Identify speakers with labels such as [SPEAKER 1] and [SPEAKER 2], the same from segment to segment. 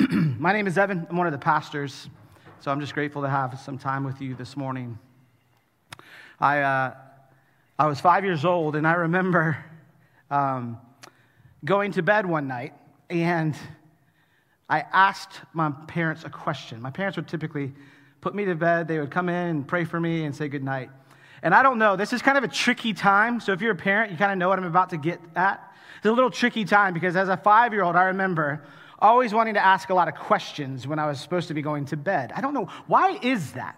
[SPEAKER 1] My name is Evan. I'm one of the pastors, so I'm just grateful to have some time with you this morning. I, uh, I was five years old, and I remember um, going to bed one night, and I asked my parents a question. My parents would typically put me to bed, they would come in and pray for me and say good night. And I don't know, this is kind of a tricky time. So if you're a parent, you kind of know what I'm about to get at. It's a little tricky time because as a five year old, I remember always wanting to ask a lot of questions when I was supposed to be going to bed. I don't know. Why is that?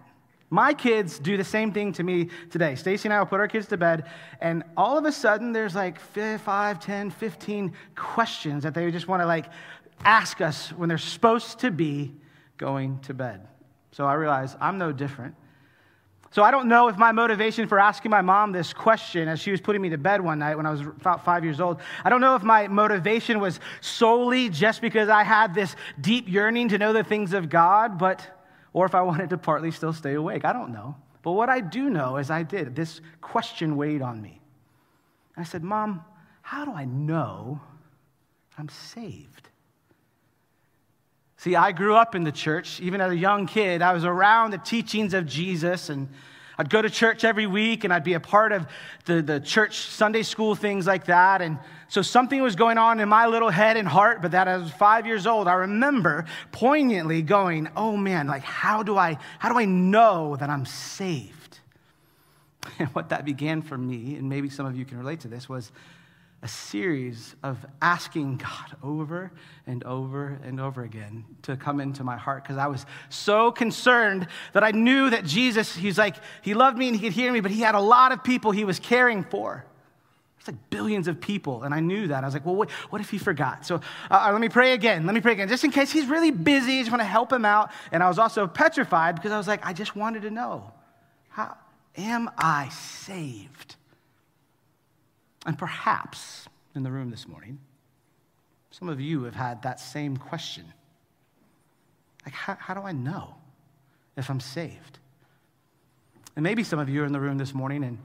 [SPEAKER 1] My kids do the same thing to me today. Stacy and I will put our kids to bed, and all of a sudden, there's like 5, 10, 15 questions that they just want to like ask us when they're supposed to be going to bed. So I realize I'm no different. So I don't know if my motivation for asking my mom this question as she was putting me to bed one night when I was about five years old, I don't know if my motivation was solely just because I had this deep yearning to know the things of God, but, or if I wanted to partly still stay awake. I don't know. But what I do know is I did. This question weighed on me. I said, Mom, how do I know I'm saved? See, I grew up in the church. Even as a young kid, I was around the teachings of Jesus, and I'd go to church every week, and I'd be a part of the, the church Sunday school things like that. And so something was going on in my little head and heart, but that as five years old, I remember poignantly going, oh man, like how do I, how do I know that I'm saved? And what that began for me, and maybe some of you can relate to this, was a series of asking God over and over and over again to come into my heart because I was so concerned that I knew that Jesus, he's like, he loved me and he could hear me, but he had a lot of people he was caring for. It's like billions of people, and I knew that. I was like, well, what, what if he forgot? So uh, uh, let me pray again. Let me pray again, just in case he's really busy. I just want to help him out. And I was also petrified because I was like, I just wanted to know how am I saved? And perhaps in the room this morning, some of you have had that same question. Like, how, how do I know if I'm saved? And maybe some of you are in the room this morning and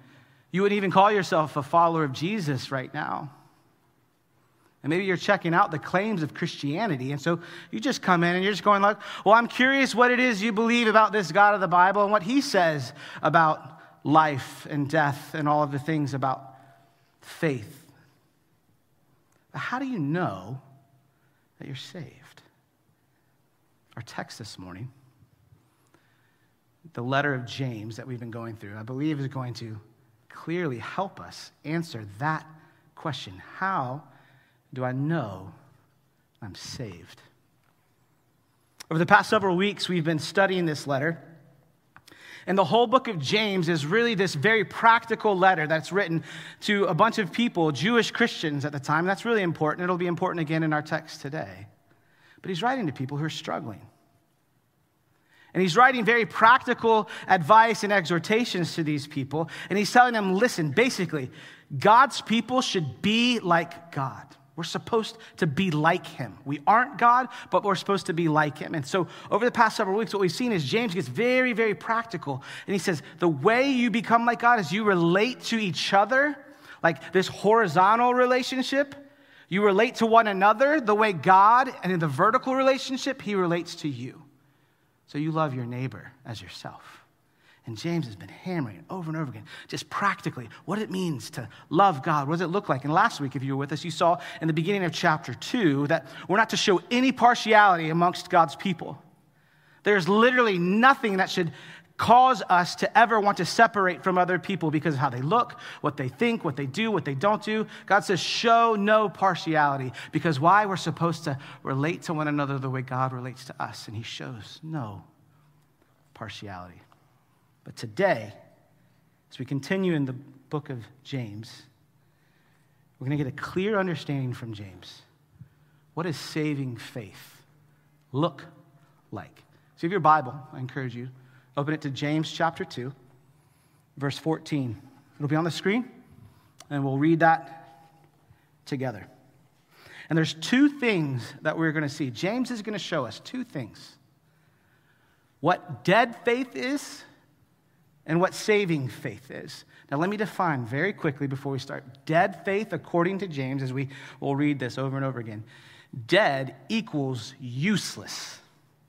[SPEAKER 1] you wouldn't even call yourself a follower of Jesus right now. And maybe you're checking out the claims of Christianity. And so you just come in and you're just going like, well, I'm curious what it is you believe about this God of the Bible and what he says about life and death and all of the things about faith. But how do you know that you're saved? Our text this morning, the letter of James that we've been going through, I believe is going to clearly help us answer that question. How do I know I'm saved? Over the past several weeks, we've been studying this letter. And the whole book of James is really this very practical letter that's written to a bunch of people, Jewish Christians at the time. That's really important. It'll be important again in our text today. But he's writing to people who are struggling. And he's writing very practical advice and exhortations to these people. And he's telling them listen, basically, God's people should be like God. We're supposed to be like him. We aren't God, but we're supposed to be like him. And so, over the past several weeks, what we've seen is James gets very, very practical. And he says, the way you become like God is you relate to each other, like this horizontal relationship. You relate to one another the way God, and in the vertical relationship, he relates to you. So, you love your neighbor as yourself. And James has been hammering over and over again, just practically, what it means to love God. What does it look like? And last week, if you were with us, you saw in the beginning of chapter two that we're not to show any partiality amongst God's people. There's literally nothing that should cause us to ever want to separate from other people because of how they look, what they think, what they do, what they don't do. God says, show no partiality because why? We're supposed to relate to one another the way God relates to us, and He shows no partiality. But today, as we continue in the book of James, we're going to get a clear understanding from James. What does saving faith look like? So, if you have your Bible, I encourage you, open it to James chapter 2, verse 14. It'll be on the screen, and we'll read that together. And there's two things that we're going to see. James is going to show us two things what dead faith is and what saving faith is. Now, let me define very quickly before we start. Dead faith, according to James, as we will read this over and over again, Dead equals useless.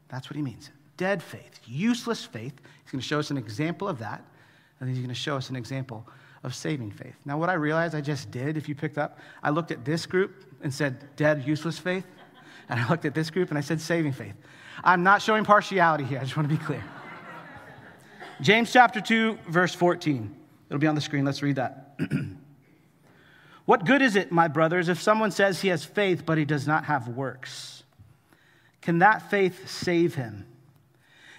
[SPEAKER 1] That's what he means. Dead faith, useless faith. He's going to show us an example of that, and he's going to show us an example of saving faith. Now, what I realized I just did, if you picked up, I looked at this group and said, dead, useless faith. And I looked at this group and I said, saving faith. I'm not showing partiality here. I just want to be clear. James chapter 2, verse 14. It'll be on the screen. Let's read that. what good is it, my brothers, if someone says he has faith but he does not have works? Can that faith save him?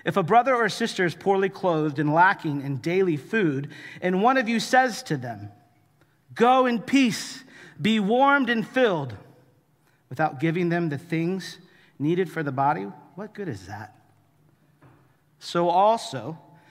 [SPEAKER 1] If a brother or sister is poorly clothed and lacking in daily food, and one of you says to them, Go in peace, be warmed and filled, without giving them the things needed for the body, what good is that? So also,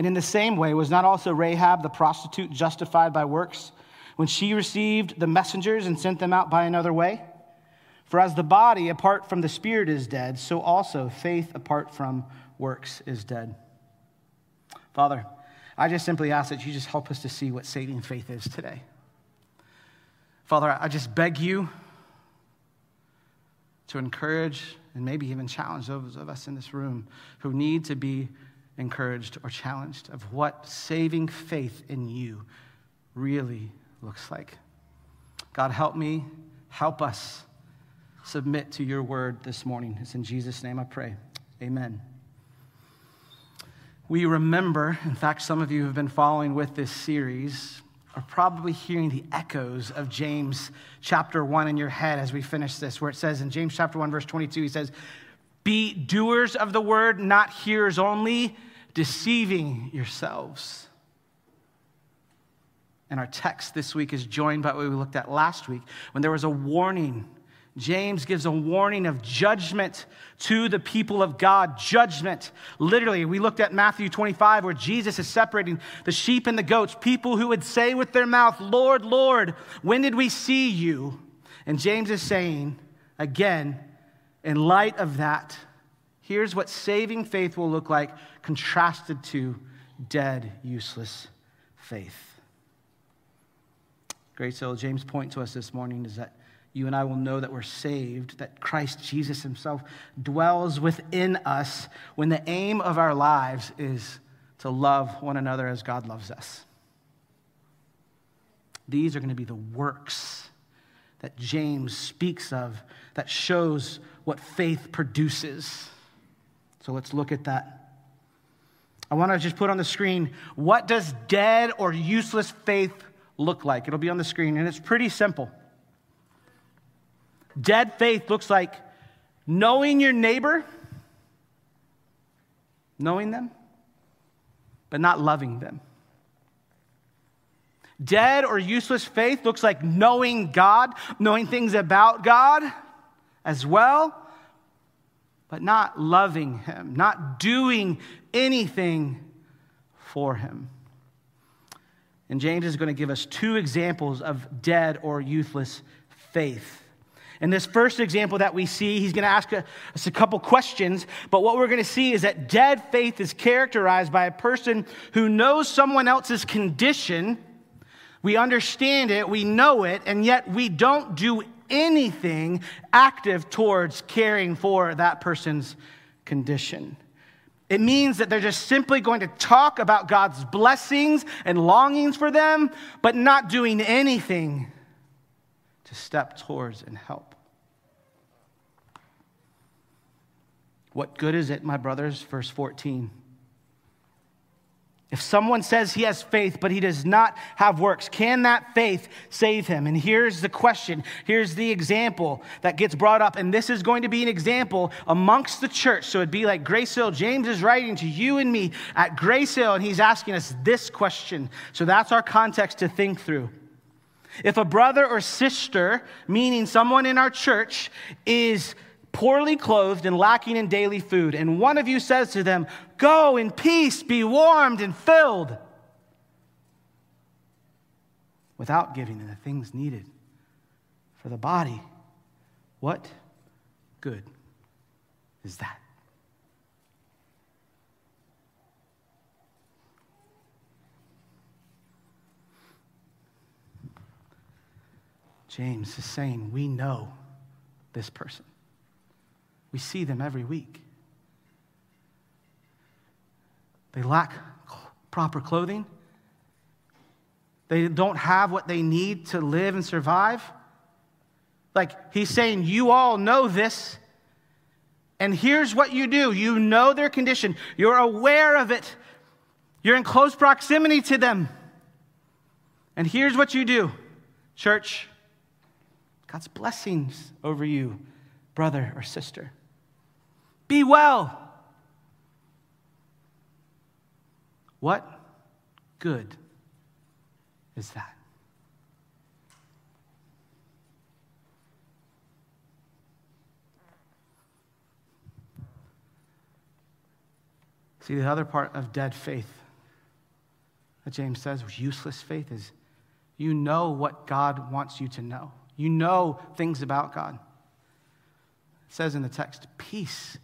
[SPEAKER 1] And in the same way, was not also Rahab the prostitute justified by works? when she received the messengers and sent them out by another way? For as the body apart from the spirit is dead, so also faith apart from works is dead. Father, I just simply ask that you just help us to see what saving faith is today. Father, I just beg you to encourage and maybe even challenge those of us in this room who need to be encouraged or challenged of what saving faith in you really looks like. God, help me, help us submit to your word this morning. It's in Jesus' name I pray. Amen. We remember, in fact, some of you who have been following with this series are probably hearing the echoes of James chapter 1 in your head as we finish this, where it says in James chapter 1, verse 22, he says, Be doers of the word, not hearers only, deceiving yourselves. And our text this week is joined by what we looked at last week when there was a warning. James gives a warning of judgment to the people of God. Judgment. Literally, we looked at Matthew 25 where Jesus is separating the sheep and the goats. People who would say with their mouth, Lord, Lord, when did we see you? And James is saying, again, in light of that, here's what saving faith will look like contrasted to dead, useless faith. Great. So, James' point to us this morning is that you and I will know that we're saved, that Christ Jesus himself dwells within us when the aim of our lives is to love one another as God loves us. These are going to be the works that James speaks of that shows what faith produces. So let's look at that. I want to just put on the screen what does dead or useless faith look like? It'll be on the screen, and it's pretty simple. Dead faith looks like knowing your neighbor, knowing them, but not loving them. Dead or useless faith looks like knowing God, knowing things about God as well, but not loving Him, not doing anything for Him. And James is going to give us two examples of dead or useless faith. In this first example that we see, he's going to ask us a couple questions, but what we're going to see is that dead faith is characterized by a person who knows someone else's condition. We understand it, we know it, and yet we don't do anything active towards caring for that person's condition. It means that they're just simply going to talk about God's blessings and longings for them, but not doing anything to step towards and help. What good is it, my brothers? Verse 14. If someone says he has faith, but he does not have works, can that faith save him? And here's the question. Here's the example that gets brought up. And this is going to be an example amongst the church. So it'd be like Grace Hill. James is writing to you and me at Grace Hill, and he's asking us this question. So that's our context to think through. If a brother or sister, meaning someone in our church, is poorly clothed and lacking in daily food, and one of you says to them, Go in peace, be warmed and filled, without giving them the things needed for the body, what good is that? James is saying, We know this person. We see them every week. They lack proper clothing. They don't have what they need to live and survive. Like he's saying, You all know this. And here's what you do you know their condition, you're aware of it, you're in close proximity to them. And here's what you do, church God's blessings over you, brother or sister. Be well. What good is that? See, the other part of dead faith that James says, useless faith, is you know what God wants you to know. You know things about God. It says in the text, peace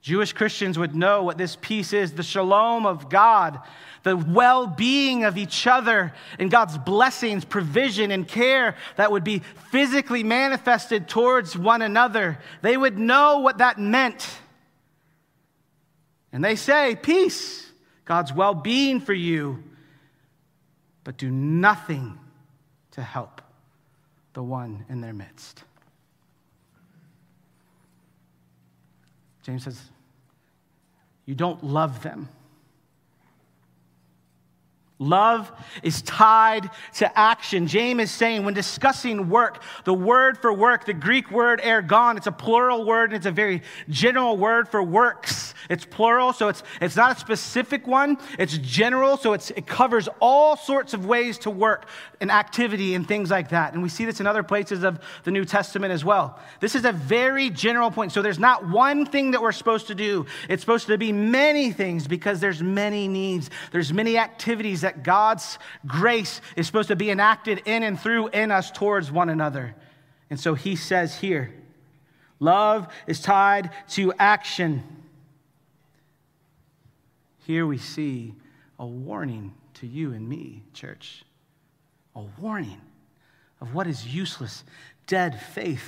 [SPEAKER 1] Jewish Christians would know what this peace is the shalom of God, the well being of each other, and God's blessings, provision, and care that would be physically manifested towards one another. They would know what that meant. And they say, Peace, God's well being for you, but do nothing to help the one in their midst. James says, You don't love them. Love is tied to action. James is saying when discussing work, the word for work, the Greek word ergon, it's a plural word and it's a very general word for works. It's plural, so it's, it's not a specific one. It's general, so it's, it covers all sorts of ways to work and activity and things like that. And we see this in other places of the New Testament as well. This is a very general point. So there's not one thing that we're supposed to do. It's supposed to be many things because there's many needs. There's many activities that that God's grace is supposed to be enacted in and through in us towards one another. And so he says here love is tied to action. Here we see a warning to you and me, church. A warning of what is useless, dead faith.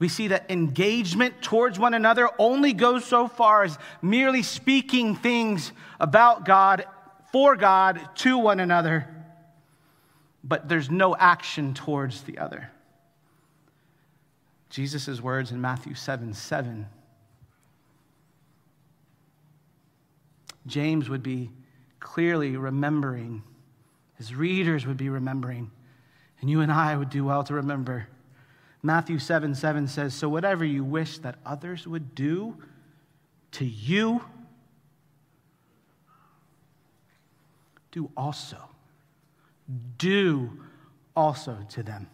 [SPEAKER 1] We see that engagement towards one another only goes so far as merely speaking things about God for God to one another, but there's no action towards the other. Jesus' words in Matthew 7 7. James would be clearly remembering, his readers would be remembering, and you and I would do well to remember. Matthew 7 7 says, So whatever you wish that others would do to you, do also. Do also to them.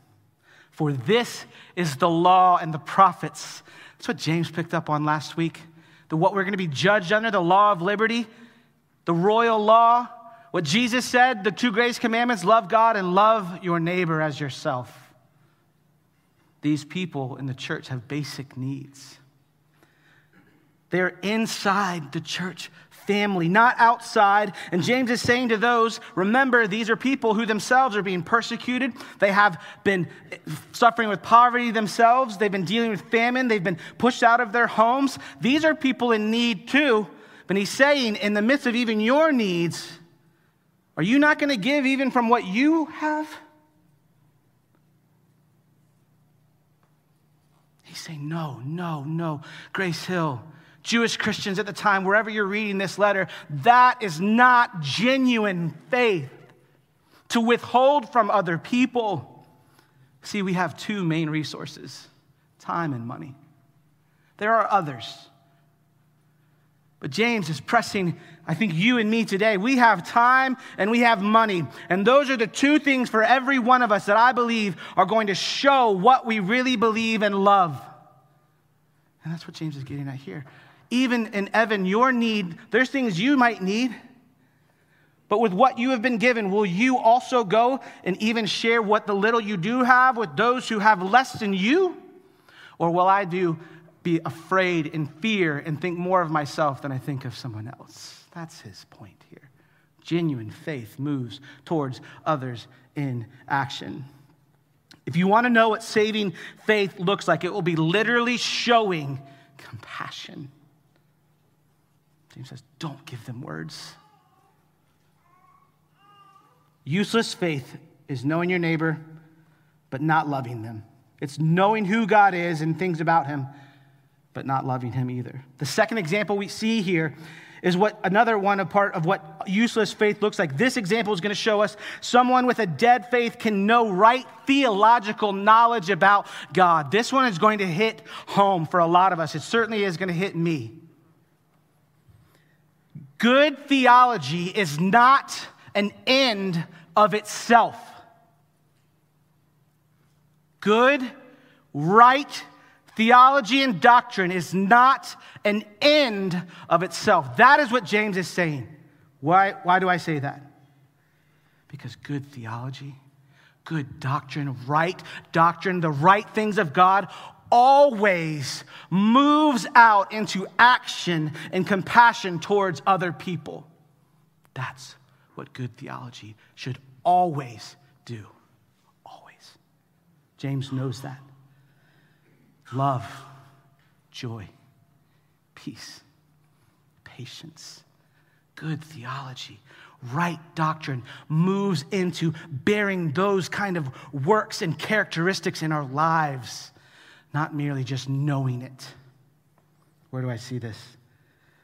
[SPEAKER 1] For this is the law and the prophets. That's what James picked up on last week. The what we're going to be judged under, the law of liberty, the royal law. What Jesus said, the two greatest commandments love God and love your neighbor as yourself. These people in the church have basic needs. They're inside the church family, not outside. And James is saying to those, remember, these are people who themselves are being persecuted. They have been suffering with poverty themselves. They've been dealing with famine. They've been pushed out of their homes. These are people in need too. But he's saying, in the midst of even your needs, are you not going to give even from what you have? He's saying, no, no, no. Grace Hill, Jewish Christians at the time, wherever you're reading this letter, that is not genuine faith to withhold from other people. See, we have two main resources time and money. There are others. But James is pressing, I think, you and me today. We have time and we have money. And those are the two things for every one of us that I believe are going to show what we really believe and love. And that's what James is getting at here. Even in Evan, your need, there's things you might need. But with what you have been given, will you also go and even share what the little you do have with those who have less than you? Or will I do be afraid and fear and think more of myself than I think of someone else? That's his point here. Genuine faith moves towards others in action. If you want to know what saving faith looks like, it will be literally showing compassion. James says, don't give them words. Useless faith is knowing your neighbor, but not loving them. It's knowing who God is and things about him, but not loving him either. The second example we see here is what another one a part of what useless faith looks like. This example is going to show us someone with a dead faith can know right theological knowledge about God. This one is going to hit home for a lot of us. It certainly is going to hit me. Good theology is not an end of itself. Good, right theology and doctrine is not an end of itself. That is what James is saying. Why, why do I say that? Because good theology, good doctrine, right doctrine, the right things of God always moves out into action and compassion towards other people. That's what good theology should always do. Always. James knows that. Love, joy, peace, patience, good theology, right doctrine moves into bearing those kind of works and characteristics in our lives, not merely just knowing it. Where do I see this?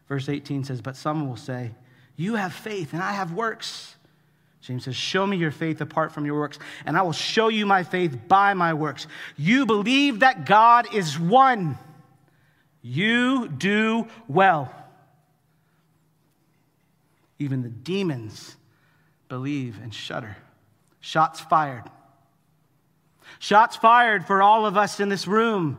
[SPEAKER 1] Verse 18 says, But some will say, You have faith, and I have works. James says, Show me your faith apart from your works, and I will show you my faith by my works. You believe that God is one. You do well. Even the demons believe and shudder. Shots fired. Shots fired for all of us in this room.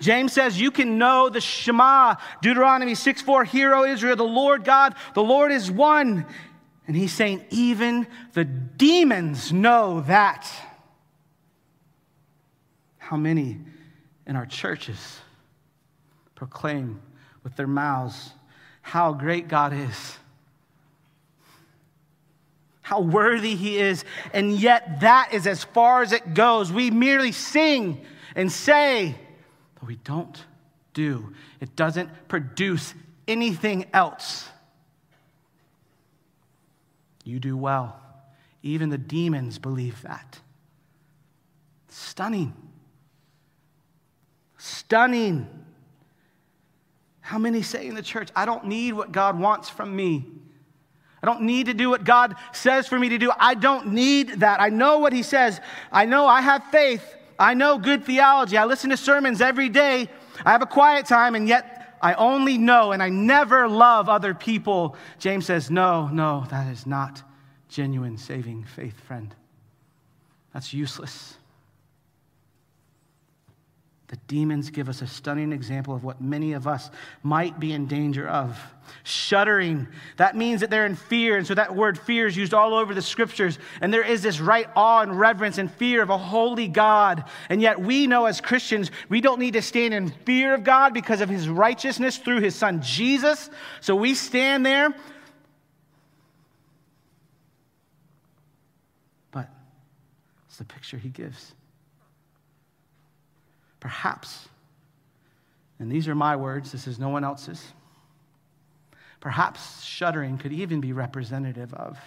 [SPEAKER 1] James says you can know the Shema, Deuteronomy 6 4, Hear, O Israel, the Lord God, the Lord is one. And he's saying, even the demons know that. How many in our churches proclaim with their mouths how great God is? How worthy he is, and yet that is as far as it goes. We merely sing and say, but we don't do. It doesn't produce anything else. You do well. Even the demons believe that. Stunning. Stunning. How many say in the church, I don't need what God wants from me? I don't need to do what God says for me to do. I don't need that. I know what He says. I know I have faith. I know good theology. I listen to sermons every day. I have a quiet time, and yet I only know and I never love other people. James says, No, no, that is not genuine saving faith, friend. That's useless. The demons give us a stunning example of what many of us might be in danger of. Shuddering, that means that they're in fear. And so that word fear is used all over the scriptures. And there is this right awe and reverence and fear of a holy God. And yet we know as Christians, we don't need to stand in fear of God because of his righteousness through his son Jesus. So we stand there. But it's the picture he gives. Perhaps, and these are my words, this is no one else's, perhaps shuddering could even be representative of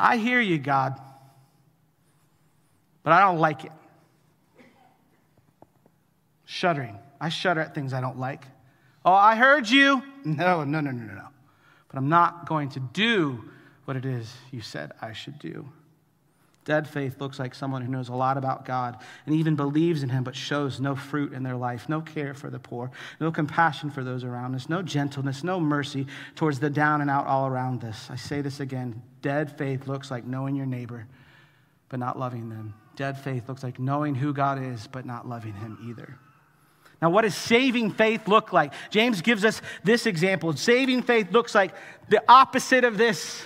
[SPEAKER 1] I hear you, God, but I don't like it. Shuddering. I shudder at things I don't like. Oh, I heard you. No, no, no, no, no, no. But I'm not going to do what it is you said I should do. Dead faith looks like someone who knows a lot about God and even believes in Him, but shows no fruit in their life, no care for the poor, no compassion for those around us, no gentleness, no mercy towards the down and out all around us. I say this again dead faith looks like knowing your neighbor, but not loving them. Dead faith looks like knowing who God is, but not loving Him either. Now, what does saving faith look like? James gives us this example. Saving faith looks like the opposite of this.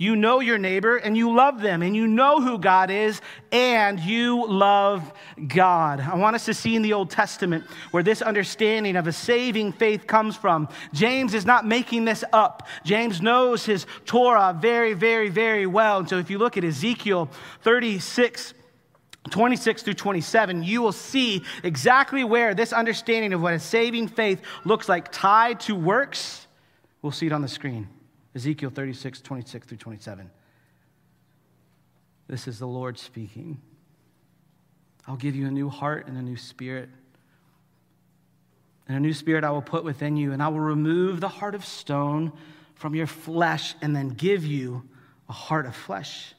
[SPEAKER 1] You know your neighbor and you love them and you know who God is and you love God. I want us to see in the Old Testament where this understanding of a saving faith comes from. James is not making this up. James knows his Torah very, very, very well. And so if you look at Ezekiel 36, 26 through 27, you will see exactly where this understanding of what a saving faith looks like tied to works. We'll see it on the screen. Ezekiel 36, 26 through 27. This is the Lord speaking. I'll give you a new heart and a new spirit. And a new spirit I will put within you, and I will remove the heart of stone from your flesh and then give you a heart of flesh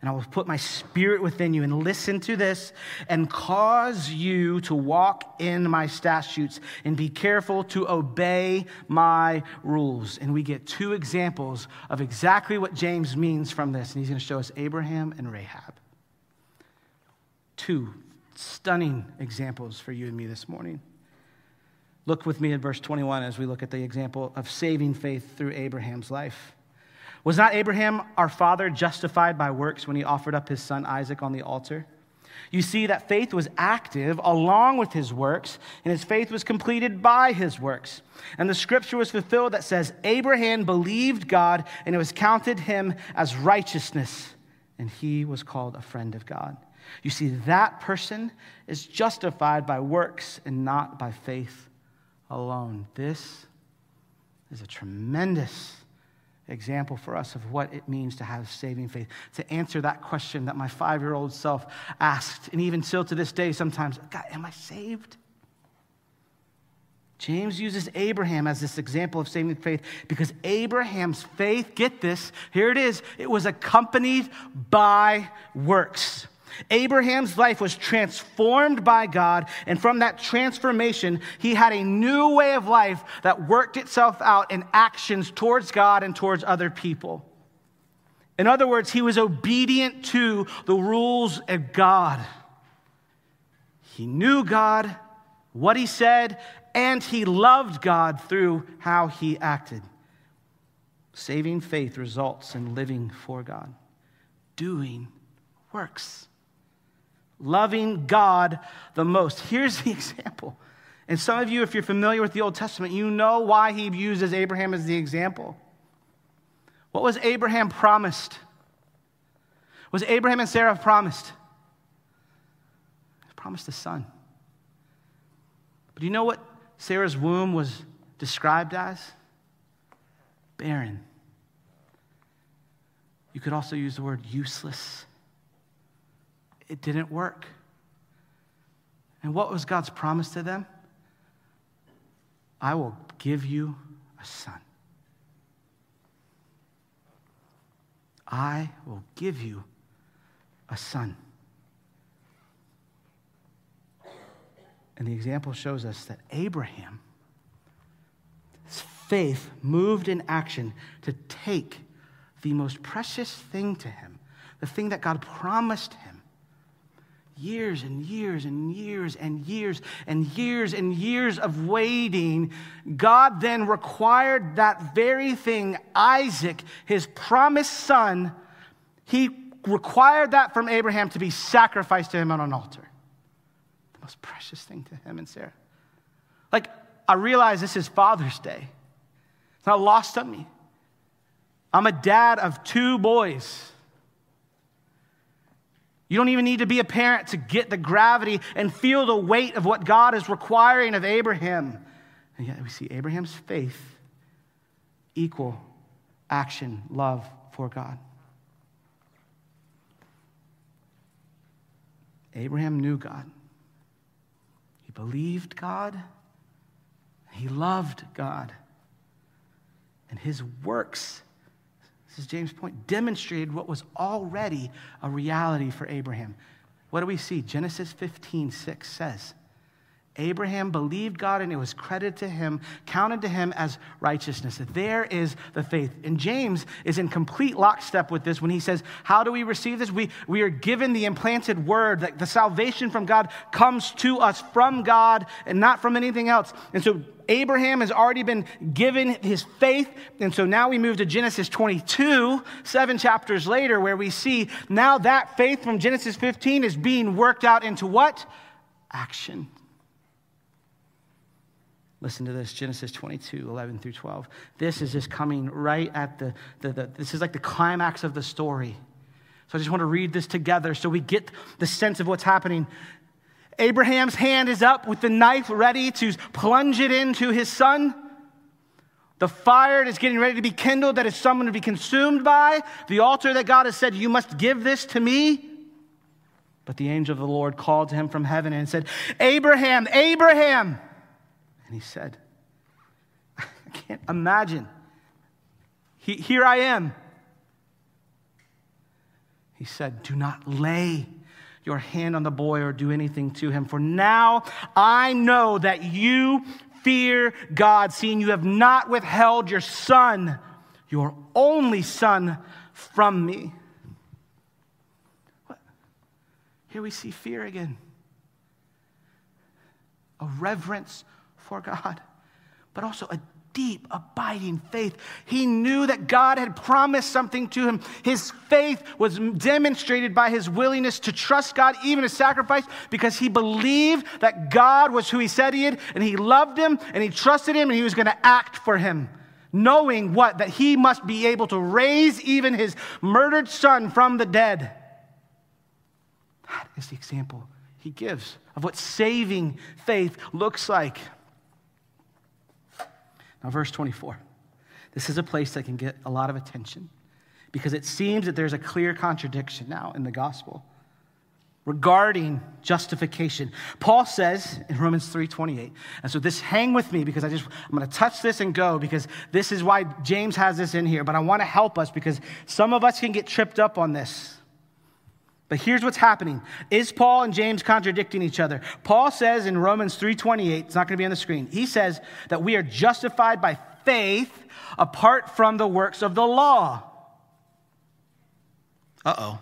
[SPEAKER 1] and I will put my spirit within you and listen to this and cause you to walk in my statutes and be careful to obey my rules. And we get two examples of exactly what James means from this. And he's going to show us Abraham and Rahab. Two stunning examples for you and me this morning. Look with me at verse 21 as we look at the example of saving faith through Abraham's life. Was not Abraham, our father, justified by works when he offered up his son Isaac on the altar? You see that faith was active along with his works, and his faith was completed by his works. And the scripture was fulfilled that says, Abraham believed God, and it was counted him as righteousness, and he was called a friend of God. You see, that person is justified by works and not by faith alone. This is a tremendous example for us of what it means to have saving faith, to answer that question that my five year old self asked, and even still to this day, sometimes, God, am I saved? James uses Abraham as this example of saving faith because Abraham's faith, get this, here it is, it was accompanied by works. Abraham's life was transformed by God, and from that transformation, he had a new way of life that worked itself out in actions towards God and towards other people. In other words, he was obedient to the rules of God. He knew God, what he said, and he loved God through how he acted. Saving faith results in living for God, doing works loving God the most. Here's the example. And some of you, if you're familiar with the Old Testament, you know why he uses Abraham as the example. What was Abraham promised? Was Abraham and Sarah promised? promised a son. But do you know what Sarah's womb was described as? Barren. You could also use the word useless it didn't work. And what was God's promise to them? I will give you a son. I will give you a son. And the example shows us that Abraham, his faith moved in action to take the most precious thing to him, the thing that God promised him, years and years and years and years and years and years of waiting, God then required that very thing, Isaac, his promised son, he required that from Abraham to be sacrificed to him on an altar. The most precious thing to him and Sarah. Like, I realize this is Father's Day. It's not lost on me. I'm a dad of two boys. You don't even need to be a parent to get the gravity and feel the weight of what God is requiring of Abraham. And yet we see Abraham's faith equal action, love for God. Abraham knew God. He believed God, he loved God. And his works, is James' point, demonstrated what was already a reality for Abraham. What do we see? Genesis 15, 6 says, Abraham believed God and it was credited to him, counted to him as righteousness. There is the faith. And James is in complete lockstep with this when he says, How do we receive this? We, we are given the implanted word that the salvation from God comes to us from God and not from anything else. And so Abraham has already been given his faith. And so now we move to Genesis 22, seven chapters later, where we see now that faith from Genesis 15 is being worked out into what? Action. Listen to this Genesis 22, 11 through 12. This is just coming right at the, the, the, this is like the climax of the story. So I just want to read this together so we get the sense of what's happening. Abraham's hand is up with the knife ready to plunge it into his son. The fire is getting ready to be kindled that is someone to be consumed by. The altar that God has said, You must give this to me. But the angel of the Lord called to him from heaven and said, Abraham, Abraham. And he said, I can't imagine. He, here I am. He said, Do not lay your hand on the boy or do anything to him, for now I know that you fear God, seeing you have not withheld your son, your only son, from me. Here we see fear again a reverence for God, but also a deep, abiding faith. He knew that God had promised something to him. His faith was demonstrated by his willingness to trust God, even to sacrifice, because he believed that God was who he said he had, and he loved him, and he trusted him, and he was going to act for him. Knowing what? That he must be able to raise even his murdered son from the dead. That is the example he gives of what saving faith looks like. Now, verse 24. This is a place that can get a lot of attention because it seems that there's a clear contradiction now in the gospel regarding justification. Paul says in Romans 3:28. And so this hang with me because I just I'm going to touch this and go because this is why James has this in here, but I want to help us because some of us can get tripped up on this. But here's what's happening. Is Paul and James contradicting each other? Paul says in Romans 3:28, it's not going to be on the screen. He says that we are justified by faith apart from the works of the law. Uh-oh.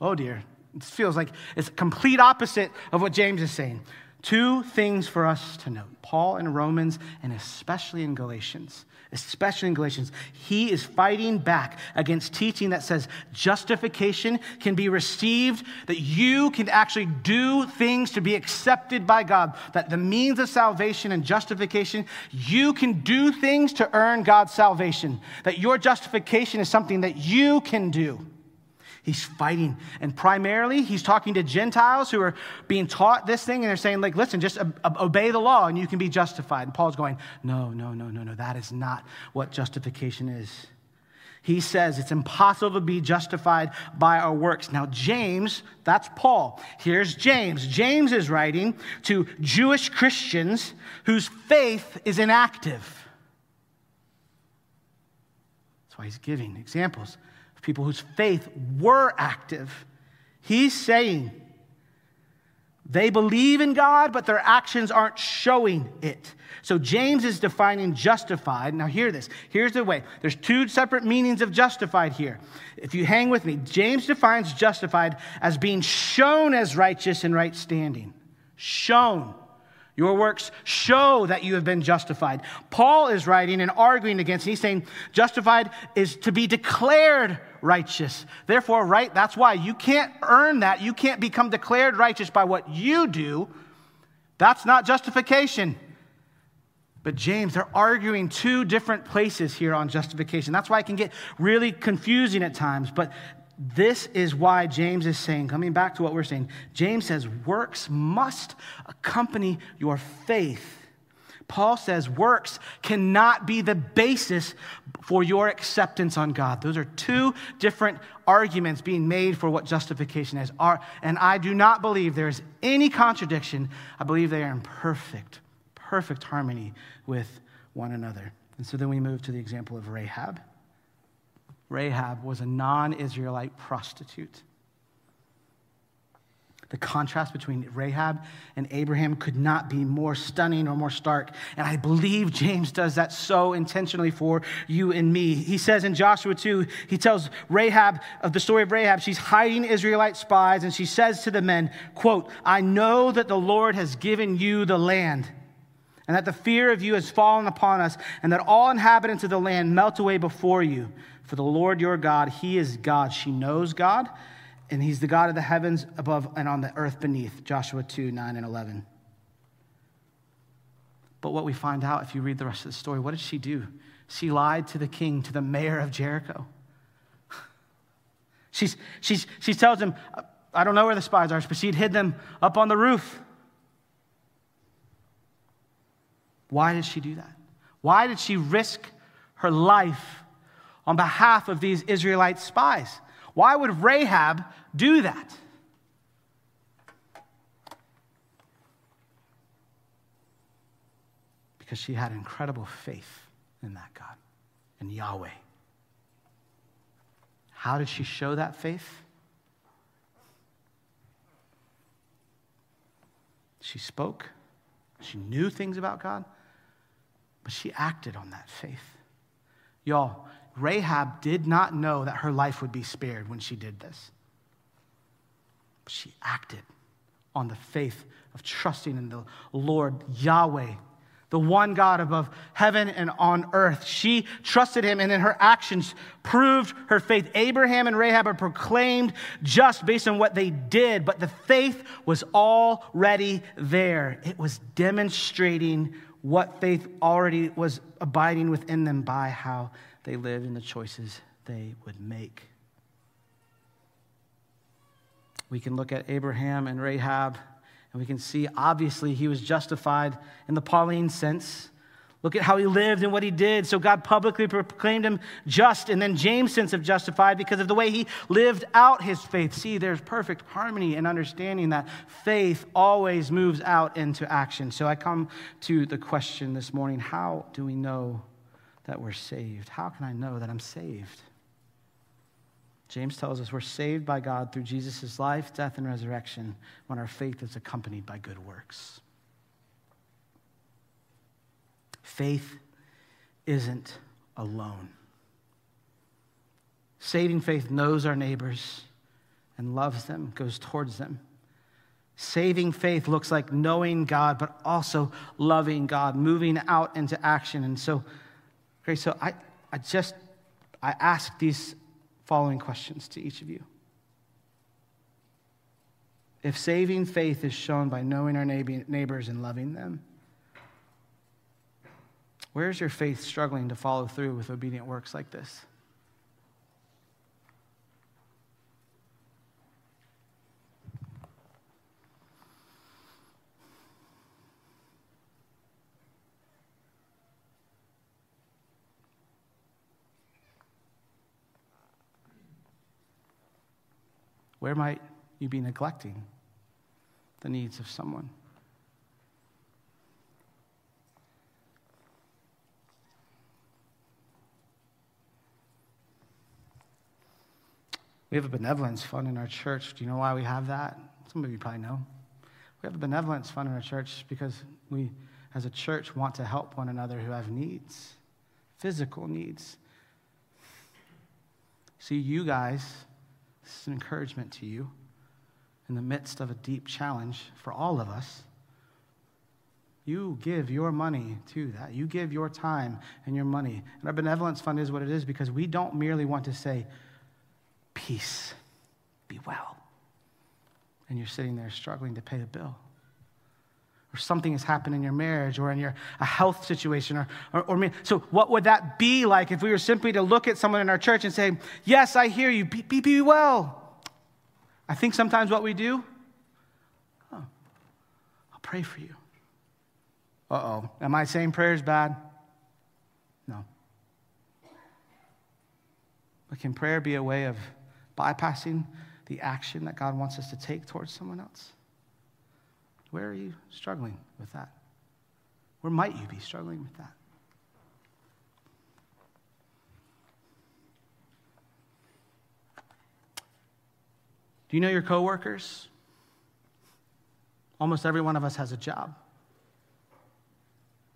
[SPEAKER 1] Oh dear. It feels like it's complete opposite of what James is saying. Two things for us to note. Paul in Romans and especially in Galatians especially in Galatians, he is fighting back against teaching that says justification can be received, that you can actually do things to be accepted by God, that the means of salvation and justification, you can do things to earn God's salvation, that your justification is something that you can do. He's fighting. And primarily, he's talking to Gentiles who are being taught this thing, and they're saying, like, listen, just obey the law and you can be justified. And Paul's going, no, no, no, no, no. That is not what justification is. He says it's impossible to be justified by our works. Now, James, that's Paul. Here's James. James is writing to Jewish Christians whose faith is inactive. That's why he's giving examples people whose faith were active. He's saying they believe in God, but their actions aren't showing it. So James is defining justified. Now, hear this. Here's the way there's two separate meanings of justified here. If you hang with me, James defines justified as being shown as righteous and right standing. Shown. Your works show that you have been justified. Paul is writing and arguing against, he's saying justified is to be declared righteous. Therefore, right, that's why you can't earn that. You can't become declared righteous by what you do. That's not justification. But James, they're arguing two different places here on justification. That's why it can get really confusing at times. But this is why James is saying, coming back to what we're saying, James says, works must accompany your faith. Paul says works cannot be the basis for your acceptance on God. Those are two different arguments being made for what justification is. And I do not believe there is any contradiction. I believe they are in perfect, perfect harmony with one another. And so then we move to the example of Rahab. Rahab was a non Israelite prostitute. The contrast between Rahab and Abraham could not be more stunning or more stark. And I believe James does that so intentionally for you and me. He says in Joshua 2, he tells Rahab of the story of Rahab, she's hiding Israelite spies, and she says to the men, quote, I know that the Lord has given you the land, and that the fear of you has fallen upon us, and that all inhabitants of the land melt away before you. For the Lord your God, he is God. She knows God and he's the God of the heavens above and on the earth beneath. Joshua 2 9 and 11. But what we find out if you read the rest of the story, what did she do? She lied to the king, to the mayor of Jericho. She's, she's, she tells him, I don't know where the spies are, but she'd hid them up on the roof. Why did she do that? Why did she risk her life on behalf of these Israelite spies? Why would Rahab do that? Because she had incredible faith in that God, in Yahweh. How did she show that faith? She spoke, she knew things about God, but she acted on that faith. Y'all, Rahab did not know that her life would be spared when she did this. But she acted on the faith of trusting in the Lord Yahweh, the one God above heaven and on earth. She trusted him, and in her actions proved her faith. Abraham and Rahab are proclaimed just based on what they did, but the faith was already there. It was demonstrating what faith already was abiding within them by how they lived and the choices they would make. We can look at Abraham and Rahab, and we can see obviously he was justified in the Pauline sense. Look at how he lived and what he did. So God publicly proclaimed him just, and then James' sense of justified because of the way he lived out his faith. See, there's perfect harmony and understanding that faith always moves out into action. So I come to the question this morning how do we know that we're saved. How can I know that I'm saved? James tells us we're saved by God through Jesus' life, death, and resurrection when our faith is accompanied by good works. Faith isn't alone. Saving faith knows our neighbors and loves them, goes towards them. Saving faith looks like knowing God, but also loving God, moving out into action. And so, Okay, so I, I just, I ask these following questions to each of you. If saving faith is shown by knowing our neighbors and loving them, where's your faith struggling to follow through with obedient works like this? Where might you be neglecting the needs of someone? We have a benevolence fund in our church. Do you know why we have that? Some of you probably know. We have a benevolence fund in our church because we, as a church, want to help one another who have needs, physical needs. See, you guys this is an encouragement to you in the midst of a deep challenge for all of us. You give your money to that. You give your time and your money. And our benevolence fund is what it is because we don't merely want to say, Peace, be well. And you're sitting there struggling to pay a bill. Or something has happened in your marriage or in your a health situation. Or, or, or so, what would that be like if we were simply to look at someone in our church and say, Yes, I hear you, be, be, be well? I think sometimes what we do, oh, I'll pray for you. Uh oh. Am I saying prayers bad? No. But can prayer be a way of bypassing the action that God wants us to take towards someone else? Where are you struggling with that? Where might you be struggling with that? Do you know your coworkers? Almost every one of us has a job.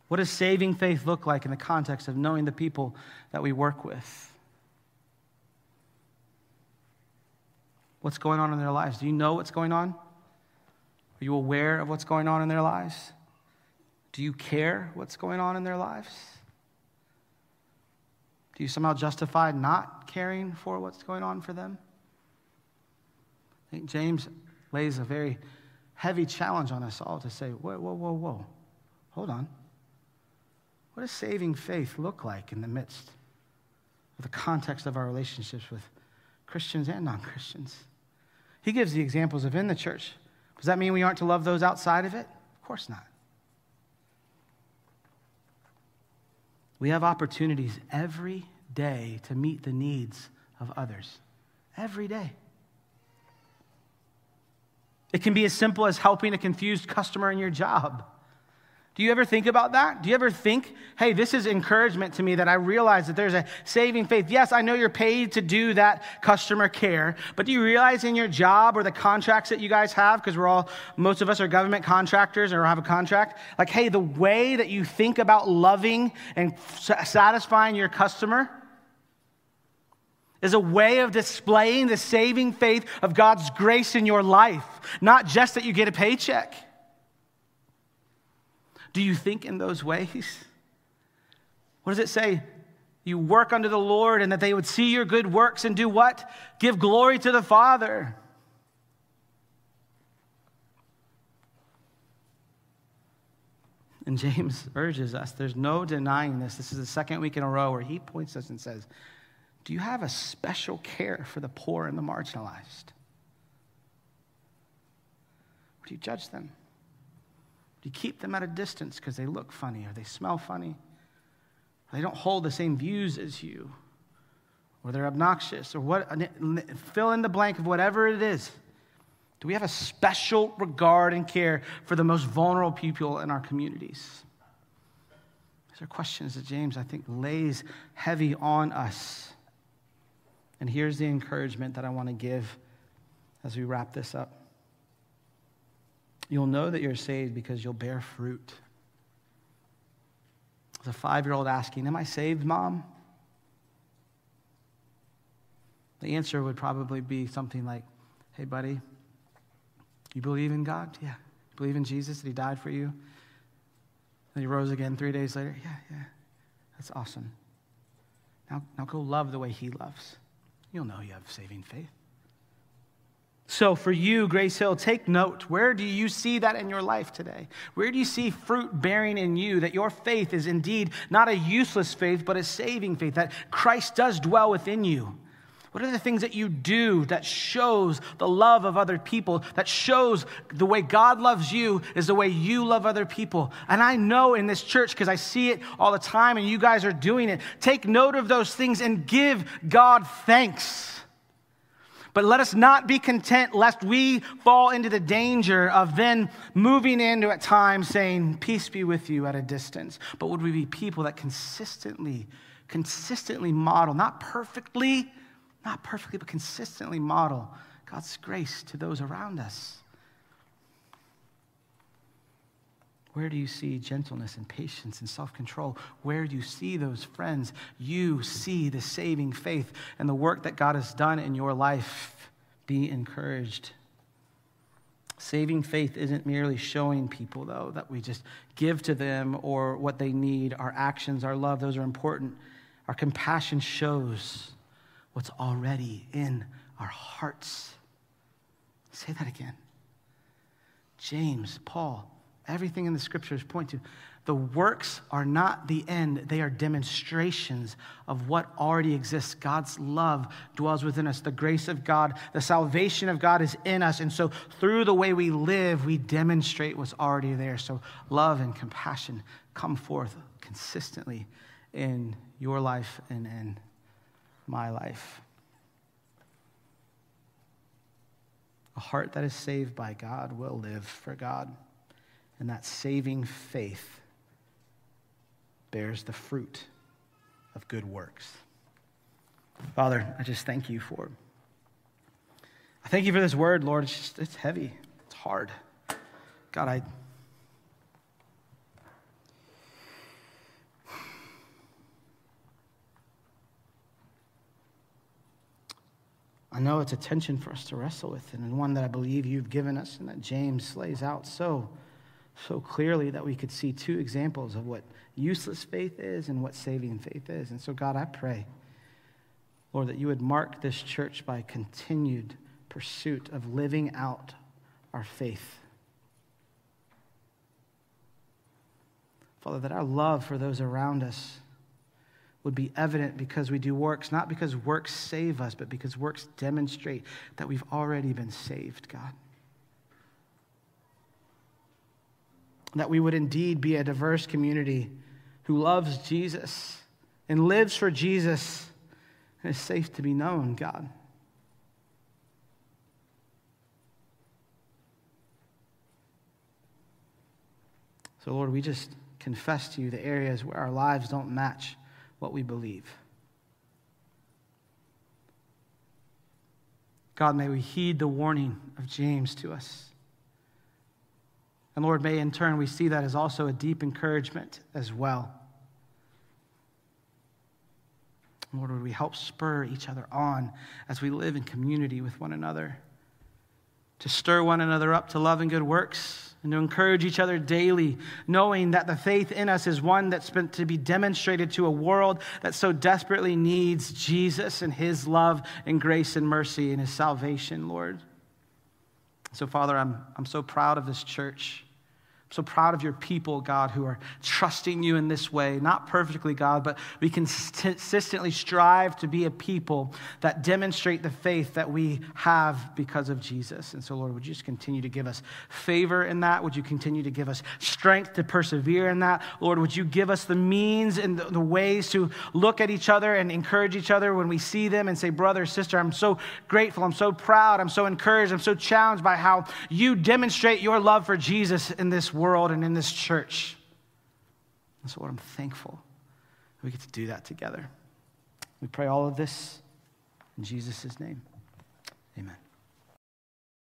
[SPEAKER 1] What does saving faith look like in the context of knowing the people that we work with? What's going on in their lives? Do you know what's going on? Are you aware of what's going on in their lives? Do you care what's going on in their lives? Do you somehow justify not caring for what's going on for them? I think James lays a very heavy challenge on us all to say, whoa, whoa, whoa, whoa. Hold on. What does saving faith look like in the midst of the context of our relationships with Christians and non Christians? He gives the examples of in the church. Does that mean we aren't to love those outside of it? Of course not. We have opportunities every day to meet the needs of others. Every day. It can be as simple as helping a confused customer in your job. Do you ever think about that? Do you ever think, hey, this is encouragement to me that I realize that there's a saving faith? Yes, I know you're paid to do that customer care, but do you realize in your job or the contracts that you guys have, because we're all, most of us are government contractors or have a contract, like, hey, the way that you think about loving and satisfying your customer is a way of displaying the saving faith of God's grace in your life, not just that you get a paycheck. Do you think in those ways? What does it say? You work under the Lord and that they would see your good works and do what? Give glory to the Father. And James urges us, there's no denying this. This is the second week in a row where he points us and says, Do you have a special care for the poor and the marginalized? Or do you judge them? You keep them at a distance because they look funny or they smell funny. Or they don't hold the same views as you. Or they're obnoxious or what fill in the blank of whatever it is. Do we have a special regard and care for the most vulnerable people in our communities? These are questions that James, I think, lays heavy on us. And here's the encouragement that I want to give as we wrap this up. You'll know that you're saved because you'll bear fruit. As a five year old asking, Am I saved, mom? The answer would probably be something like, Hey, buddy, you believe in God? Yeah. You believe in Jesus, that He died for you? And He rose again three days later? Yeah, yeah. That's awesome. Now, now go love the way He loves. You'll know you have saving faith. So, for you, Grace Hill, take note. Where do you see that in your life today? Where do you see fruit bearing in you that your faith is indeed not a useless faith, but a saving faith, that Christ does dwell within you? What are the things that you do that shows the love of other people, that shows the way God loves you is the way you love other people? And I know in this church, because I see it all the time and you guys are doing it, take note of those things and give God thanks. But let us not be content lest we fall into the danger of then moving into at times saying, Peace be with you at a distance. But would we be people that consistently, consistently model, not perfectly, not perfectly, but consistently model God's grace to those around us? Where do you see gentleness and patience and self control? Where do you see those friends? You see the saving faith and the work that God has done in your life. Be encouraged. Saving faith isn't merely showing people, though, that we just give to them or what they need. Our actions, our love, those are important. Our compassion shows what's already in our hearts. Say that again. James, Paul, Everything in the scriptures point to The works are not the end, they are demonstrations of what already exists. God's love dwells within us. The grace of God, the salvation of God is in us. And so, through the way we live, we demonstrate what's already there. So, love and compassion come forth consistently in your life and in my life. A heart that is saved by God will live for God. And that saving faith bears the fruit of good works. Father, I just thank you for I thank you for this word, Lord. It's just it's heavy. It's hard. God, I I know it's a tension for us to wrestle with, and one that I believe you've given us, and that James lays out so, so clearly that we could see two examples of what useless faith is and what saving faith is. And so, God, I pray, Lord, that you would mark this church by continued pursuit of living out our faith. Father, that our love for those around us would be evident because we do works, not because works save us, but because works demonstrate that we've already been saved, God. That we would indeed be a diverse community who loves Jesus and lives for Jesus and is safe to be known, God. So, Lord, we just confess to you the areas where our lives don't match what we believe. God, may we heed the warning of James to us. And Lord, may in turn we see that as also a deep encouragement as well. Lord, would we help spur each other on as we live in community with one another, to stir one another up to love and good works, and to encourage each other daily, knowing that the faith in us is one that's meant to be demonstrated to a world that so desperately needs Jesus and his love and grace and mercy and his salvation, Lord. So, Father, I'm, I'm so proud of this church. I'm so proud of your people, God, who are trusting you in this way. Not perfectly, God, but we consistently strive to be a people that demonstrate the faith that we have because of Jesus. And so, Lord, would you just continue to give us favor in that? Would you continue to give us strength to persevere in that? Lord, would you give us the means and the ways to look at each other and encourage each other when we see them and say, brother, sister, I'm so grateful. I'm so proud. I'm so encouraged. I'm so challenged by how you demonstrate your love for Jesus in this world and in this church. And so, Lord, I'm thankful we get to do that together. We pray all of this in Jesus' name. Amen.